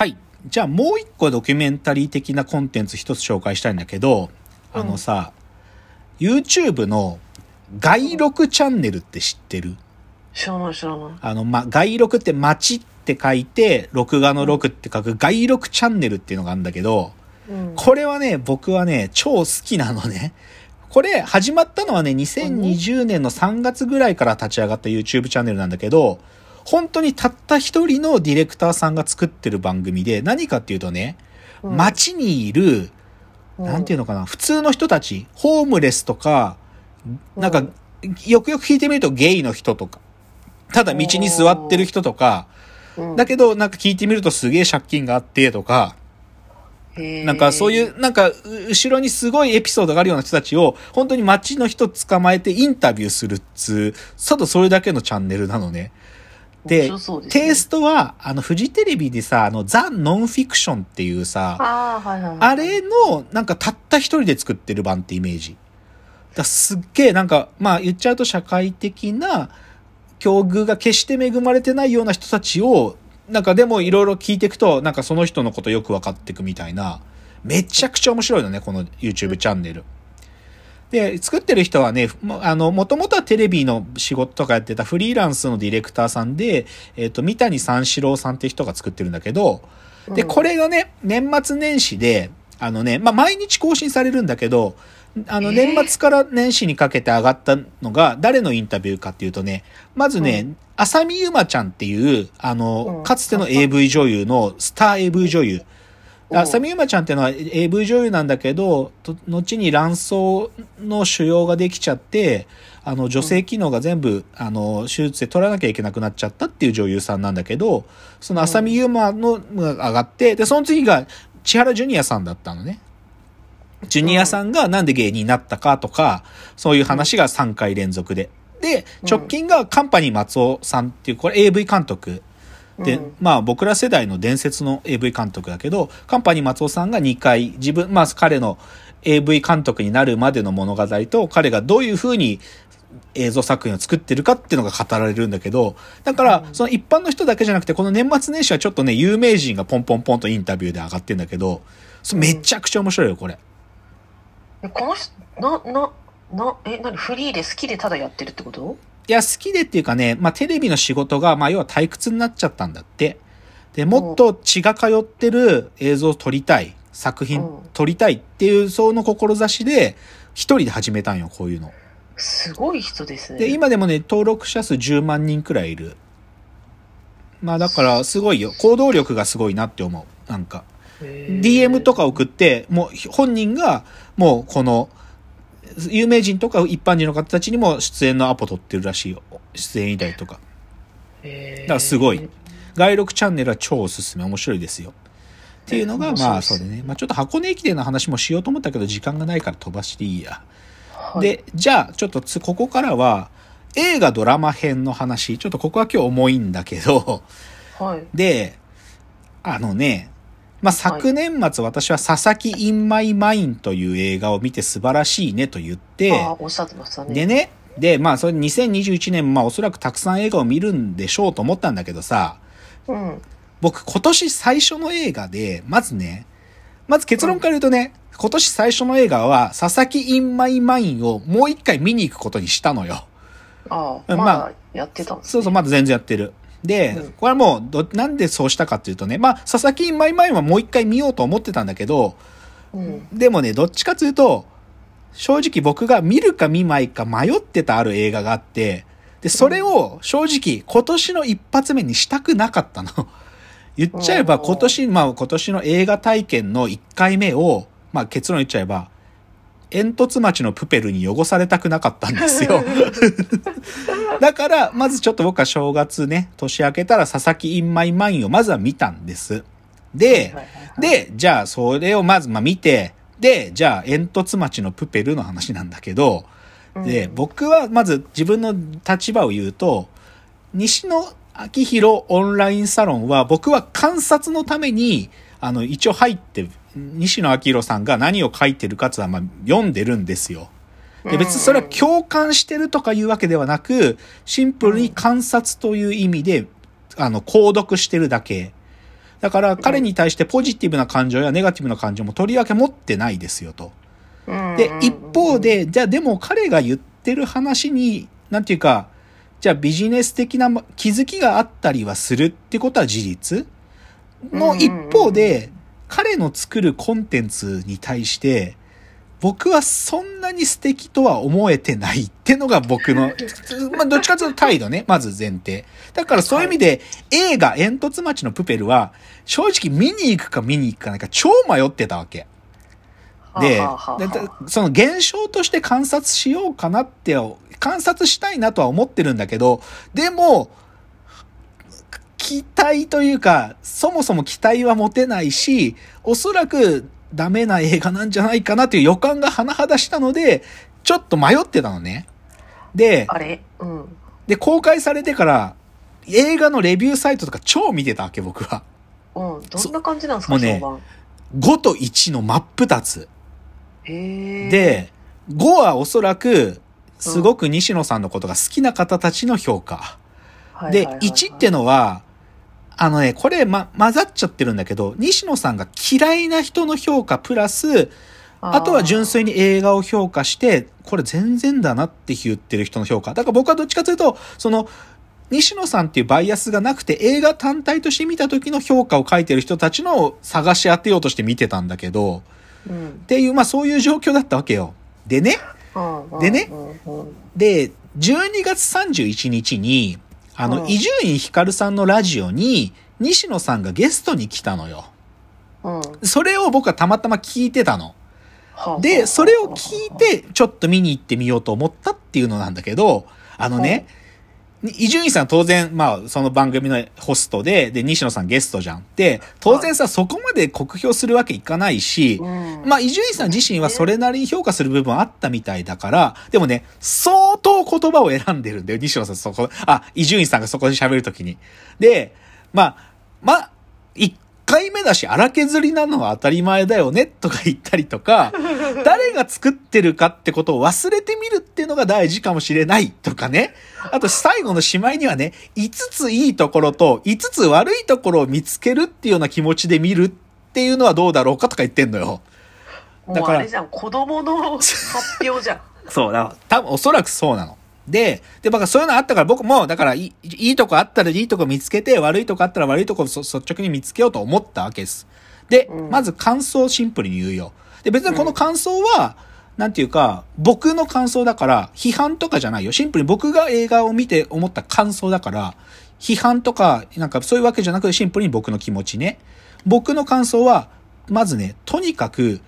はい。じゃあもう一個ドキュメンタリー的なコンテンツ一つ紹介したいんだけど、あのさ、YouTube の外録チャンネルって知ってる？知らない知らない。あの、ま、外録って街って書いて、録画の録って書く外録チャンネルっていうのがあるんだけど、うん。これはね、僕はね、超好きなのね。これ、始まったのはね、2020年の3月ぐらいから立ち上がった YouTube チャンネルなんだけど、本当にたった一人のディレクターさんが作ってる番組で、何かっていうとね、うん。街にいる、なんていうのかな、普通の人たち、ホームレスとか、なんか、よくよく聞いてみるとゲイの人とか、ただ道に座ってる人とか、うん、だけどなんか聞いてみるとすげえ借金があってとか、なんかそういう、なんか、う後ろにすごいエピソードがあるような人たちを、本当に街の人捕まえてインタビューするっつう、ただそれだけのチャンネルなのね。で、ねテイストは、あの、フジテレビでさ、あの、ザ・ノンフィクションっていうさ、ああ、はいはいはい。あれの、なんかたった一人で作ってる版ってイメージ。だすっげえ、なんか、まあ言っちゃうと社会的な境遇が決して恵まれてないような人たちを、なんかでもいろいろ聞いていくと、なんかその人のことよく分かっていくみたいな、めちゃくちゃ面白いのね、この YouTube チャンネル。で、作ってる人はね、もあの、もともとはテレビの仕事とかやってたフリーランスのディレクターさんで、えっ、と、三谷三四郎さんって人が作ってるんだけど、で、うん。これがね、年末年始で、あのね、まあ、毎日更新されるんだけど、あの、えー。年末から年始にかけて上がったのが、誰のインタビューかっていうとね、まずね、う浅見ゆまちゃんっていう、あの、うん。かつての AV 女優のスター AV 女優。うん浅見ゆまちゃんっていうのは AV 女優なんだけど、と後に卵巣の腫瘍ができちゃって、あの、女性機能が全部、あの、手術で取らなきゃいけなくなっちゃったっていう女優さんなんだけど、その浅見ゆまのが上がって、で、その次が千原ジュニアさんだったのね。ジュニアさんがなんで芸人になったかとか、そういう話が3回連続で。で、直近がカンパニー松尾さんっていう、これ AV 監督。で、うん。まあ僕ら世代の伝説の AV 監督だけど、カンパニー松尾さんが2回、自分、まあ彼の AV 監督になるまでの物語と、彼がどういう風に映像作品を作ってるかっていうのが語られるんだけど、だから、その一般の人だけじゃなくて、この年末年始はちょっとね、有名人がポンポンポンとインタビューで上がってんだけど、それめちゃくちゃ面白いよ、これ。えこの人、な、な、な、え、なにフリーで好きでただやってるってこと？いや、好きでっていうかね、まあテレビの仕事が、まあ要は退屈になっちゃったんだって。で、もっと血が通ってる映像を撮りたい、作品うん撮りたいっていう、その志で、一人で始めたんよ、こういうの。すごい人ですね。で、今でもね、登録者数10万人くらいいる。まあだから、すごいよ。行動力がすごいなって思う。なんか。DM とか送って、もう本人が、もうこの、有名人とか一般人の方たちにも出演のアポ取ってるらしいよ。出演依頼とか。だからすごい。外録チャンネルは超おすすめ。面白いですよ。っていうのが、面まあ白いうでね。まあちょっと箱根駅伝の話もしようと思ったけど、時間がないから飛ばしていいや。はい、で、じゃあ、ちょっとつ、ここからは、映画ドラマ編の話。ちょっとここは今日重いんだけど、はい。で、あのね、まあ、昨年末私は佐々木インマイマインという映画を見て素晴らしいねと言って、ああ、おっしゃってましたね。でね、で、まあ、それ2021年、まあ、おそらくたくさん映画を見るんでしょうと思ったんだけどさ、うん。僕今年最初の映画で、まずね、まず結論から言うとね、今年最初の映画は、佐々木インマイマインをもう一回見に行くことにしたのよ。ああ、まあまあ、やってたんです、ね。そうそう、まだ全然やってる。で、うんこれはもうど、なんでそうしたかっていうとね、まあ、佐々木マイマインはもう一回見ようと思ってたんだけど、うん。でもね、どっちかというと、正直僕が見るか見まいか迷ってたある映画があって、で、それを正直今年の一発目にしたくなかったの。言っちゃえば今年、まあ今年の映画体験の1回目を、まあ結論言っちゃえば、煙突町のプペルに汚されたくなかったんですよ。だから、まずちょっと僕は正月ね、年明けたら佐々木インマイマインをまずは見たんです。で、で、じゃあそれをまずまあ見て、で、じゃあ煙突町のプペルの話なんだけど、で、うん僕はまず自分の立場を言うと、西野昭弘オンラインサロンは僕は観察のために、あの、一応入って、西野昭弘さんが何を書いてるかっていうのはまあ読んでるんですよ。で、別にそれは共感してるとかいうわけではなく、シンプルに観察という意味で、あの、購読してるだけ。だから彼に対してポジティブな感情やネガティブな感情もとりわけ持ってないですよと。で、一方で、じゃあでも彼が言ってる話に、なんていうか、じゃあビジネス的な気づきがあったりはするってことは事実の一方で、彼の作るコンテンツに対して、僕はそんなに素敵とは思えてないってのが僕の、まあ、どっちかというと態度ね、まず前提。だからそういう意味で、映画、煙突町のプペルは、正直見に行くか見に行くかなんか超迷ってたわけ。で、その現象として観察しようかなって、観察したいなとは思ってるんだけど、でも、期待というか、そもそも期待は持てないし、おそらくダメな映画なんじゃないかなという予感が甚だしたので、ちょっと迷ってたのね。で、あれ？うん。で、公開されてから、映画のレビューサイトとか超見てたわけ、僕は。うん。どんな感じなんですか、ね、5と1の真っ二つ。へで、5はおそらく、すごく西野さんのことが好きな方たちの評価。で、1ってのは、あのね、これ、ま、混ざっちゃってるんだけど、西野さんが嫌いな人の評価プラス、あとは純粋に映画を評価して、これ全然だなって言ってる人の評価。だから僕はどっちかというと、その、西野さんっていうバイアスがなくて映画単体として見た時の評価を書いてる人たちの探し当てようとして見てたんだけど、うん、っていう、まあそういう状況だったわけよ。でね、でね、で、12月31日に、あの、伊集院光さんのラジオに、西野さんがゲストに来たのよ。うん、それを僕はたまたま聞いてたの。で、それを聞いて、ちょっと見に行ってみようと思ったっていうのなんだけど、あのね、伊集院さん当然、まあ、その番組のホストで、で、西野さんゲストじゃん。で、当然さ、そこまで酷評するわけいかないし、うん、まあ、伊集院さん自身はそれなりに評価する部分あったみたいだから、でもね、相当言葉を選んでるんだよ、西野さん、そこ、あ、伊集院さんがそこで喋るときに。で、まあ、まあ、一回目だし荒削りなのは当たり前だよねとか言ったりとか、誰が作ってるかってことを忘れてみるっていうのが大事かもしれないとかね。あと最後のしまいにはね、5ついいところと5つ悪いところを見つけるっていうような気持ちで見るっていうのはどうだろうかとか言ってんのよ。だから。あれじゃん、子供の発表じゃん。そうだ、多分おそらくそうなの。で、で、僕そういうのあったから僕も、だからいい、いいとこあったらいいとこ見つけて、悪いとこあったら悪いとこ率直に見つけようと思ったわけです。で、うん、まず感想をシンプルに言うよ。で、別にこの感想は、うん、なんていうか、僕の感想だから、批判とかじゃないよ。シンプルに僕が映画を見て思った感想だから、批判とか、なんかそういうわけじゃなくてシンプルに僕の気持ちね。僕の感想は、まずね、とにかく、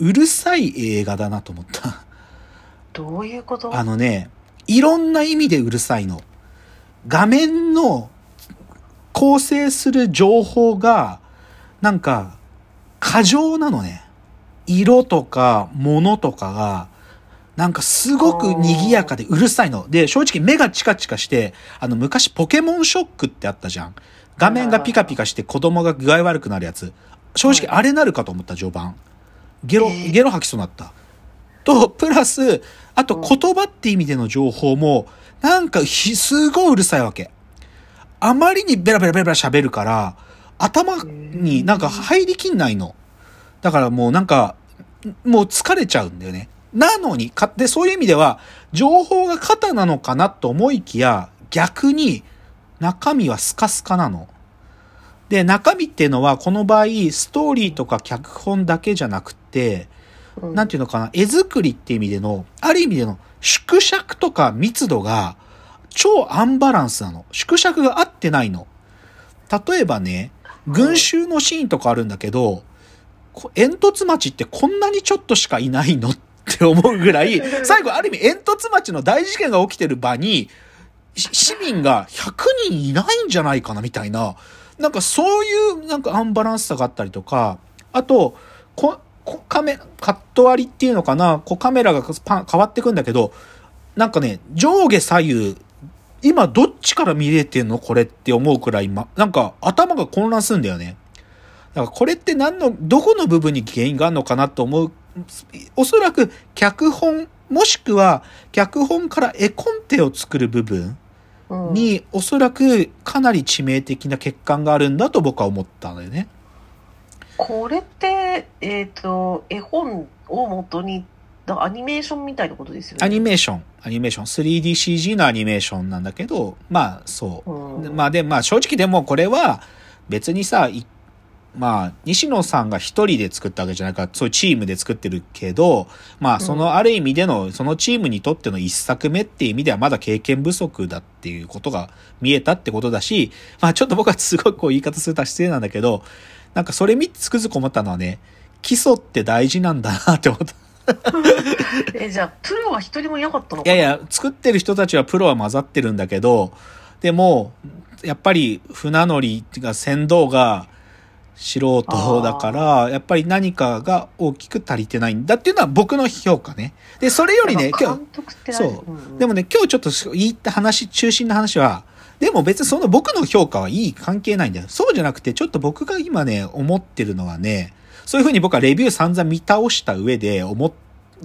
うるさい映画だなと思った。どういうこと？あのね、いろんな意味でうるさいの。画面の構成する情報が、なんか、過剰なのね。色とか物とかが、なんかすごく賑やかでうるさいの。で、正直目がチカチカして、あの昔ポケモンショックってあったじゃん。画面がピカピカして子供が具合悪くなるやつ。正直あれなるかと思った序盤。ゲロ、ゲロ吐きそうになった。と、プラス、あと言葉って意味での情報も、なんかすごいうるさいわけ。あまりにベラベラベラベラ喋るから、頭になんか入りきんないの。だからもうなんか、もう疲れちゃうんだよね。なのに、か、で、そういう意味では、情報が肩なのかなと思いきや、逆に、中身はスカスカなの。で、中身っていうのは、この場合、ストーリーとか脚本だけじゃなくて、なんていうのかな、絵作りって意味での、ある意味での縮尺とか密度が超アンバランスなの。縮尺が合ってないの。例えばね、群衆のシーンとかあるんだけど、煙突町ってこんなにちょっとしかいないのって思うぐらい、最後ある意味煙突町の大事件が起きてる場に、市民が100人いないんじゃないかなみたいな、なんかそういうなんかアンバランスさがあったりとか、あと、こカメ、カット割りっていうのかな、こうカメラが変わってくんだけど、なんかね、上下左右、今どっちから見れてんの？これって思うくらい、ま、なんか頭が混乱するんだよね。だからこれって何の、どこの部分に原因があるのかなと思う。おそらく脚本、もしくは脚本から絵コンテを作る部分うんに、おそらくかなり致命的な欠陥があるんだと僕は思ったんだよね。これって、えっ、と、絵本を元に、だからアニメーションみたいなことですよね。アニメーション、アニメーション、3DCG のアニメーションなんだけど、まあそう。うんでまあで、まあ正直でもこれは別にさ、いまあ西野さんが一人で作ったわけじゃないから、そういうチームで作ってるけど、まあそのある意味での、そのチームにとっての一作目っていう意味ではまだ経験不足だっていうことが見えたってことだし、まあちょっと僕はすごいこう言い方すると失礼なんだけど、なんかそれ見てつくづく思ったのはね、基礎って大事なんだなって思った。え、じゃあ、プロは一人もいなかったのかな？いやいや、作ってる人たちはプロは混ざってるんだけど、でも、やっぱり船乗りっていうか船頭が素人だから、やっぱり何かが大きく足りてないんだっていうのは僕の評価ね。で、それよりね、今日そう。でもね、今日ちょっと言った話、中心の話は、でも別にその僕の評価はいい関係ないんだよ。そうじゃなくて、ちょっと僕が今ね、思ってるのはね、そういうふうに僕はレビュー散々見倒した上で思っ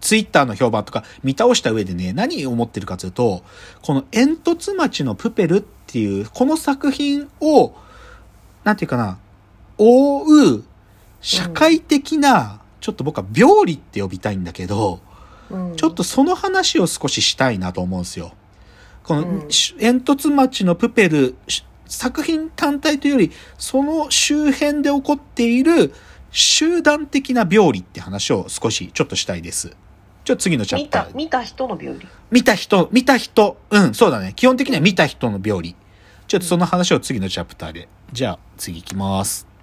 ツイッターの評判とか見倒した上でね、何を思ってるかというと、この煙突町のプペルっていう、この作品を、なんていうかな、覆う社会的な、ちょっと僕は病理って呼びたいんだけど、うんちょっとその話を少ししたいなと思うんですよ。この、うんし煙突町のプペル、し作品単体というより、その周辺で起こっている集団的な病理って話を少しちょっとしたいです。ちょっと次のチャ見プター、。た見た人の病理。見た人、見た人、うん、そうだね。基本的には見た人の病理。ちょっとその話を次のチャプターで。じゃあ、次行きます。